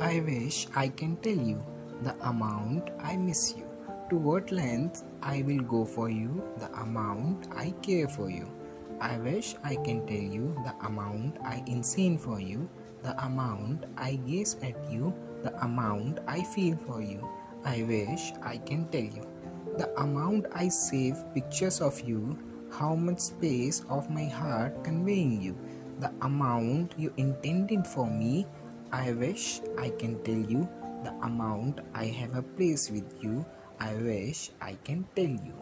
I wish I can tell you the amount I miss you. To what length I will go for you, the amount I care for you. I wish I can tell you the amount I insane for you, the amount I gaze at you, the amount I feel for you. I wish I can tell you the amount I save pictures of you, how much space of my heart conveying you, the amount you intended for me. I wish I can tell you the amount I have a place with you. I wish I can tell you.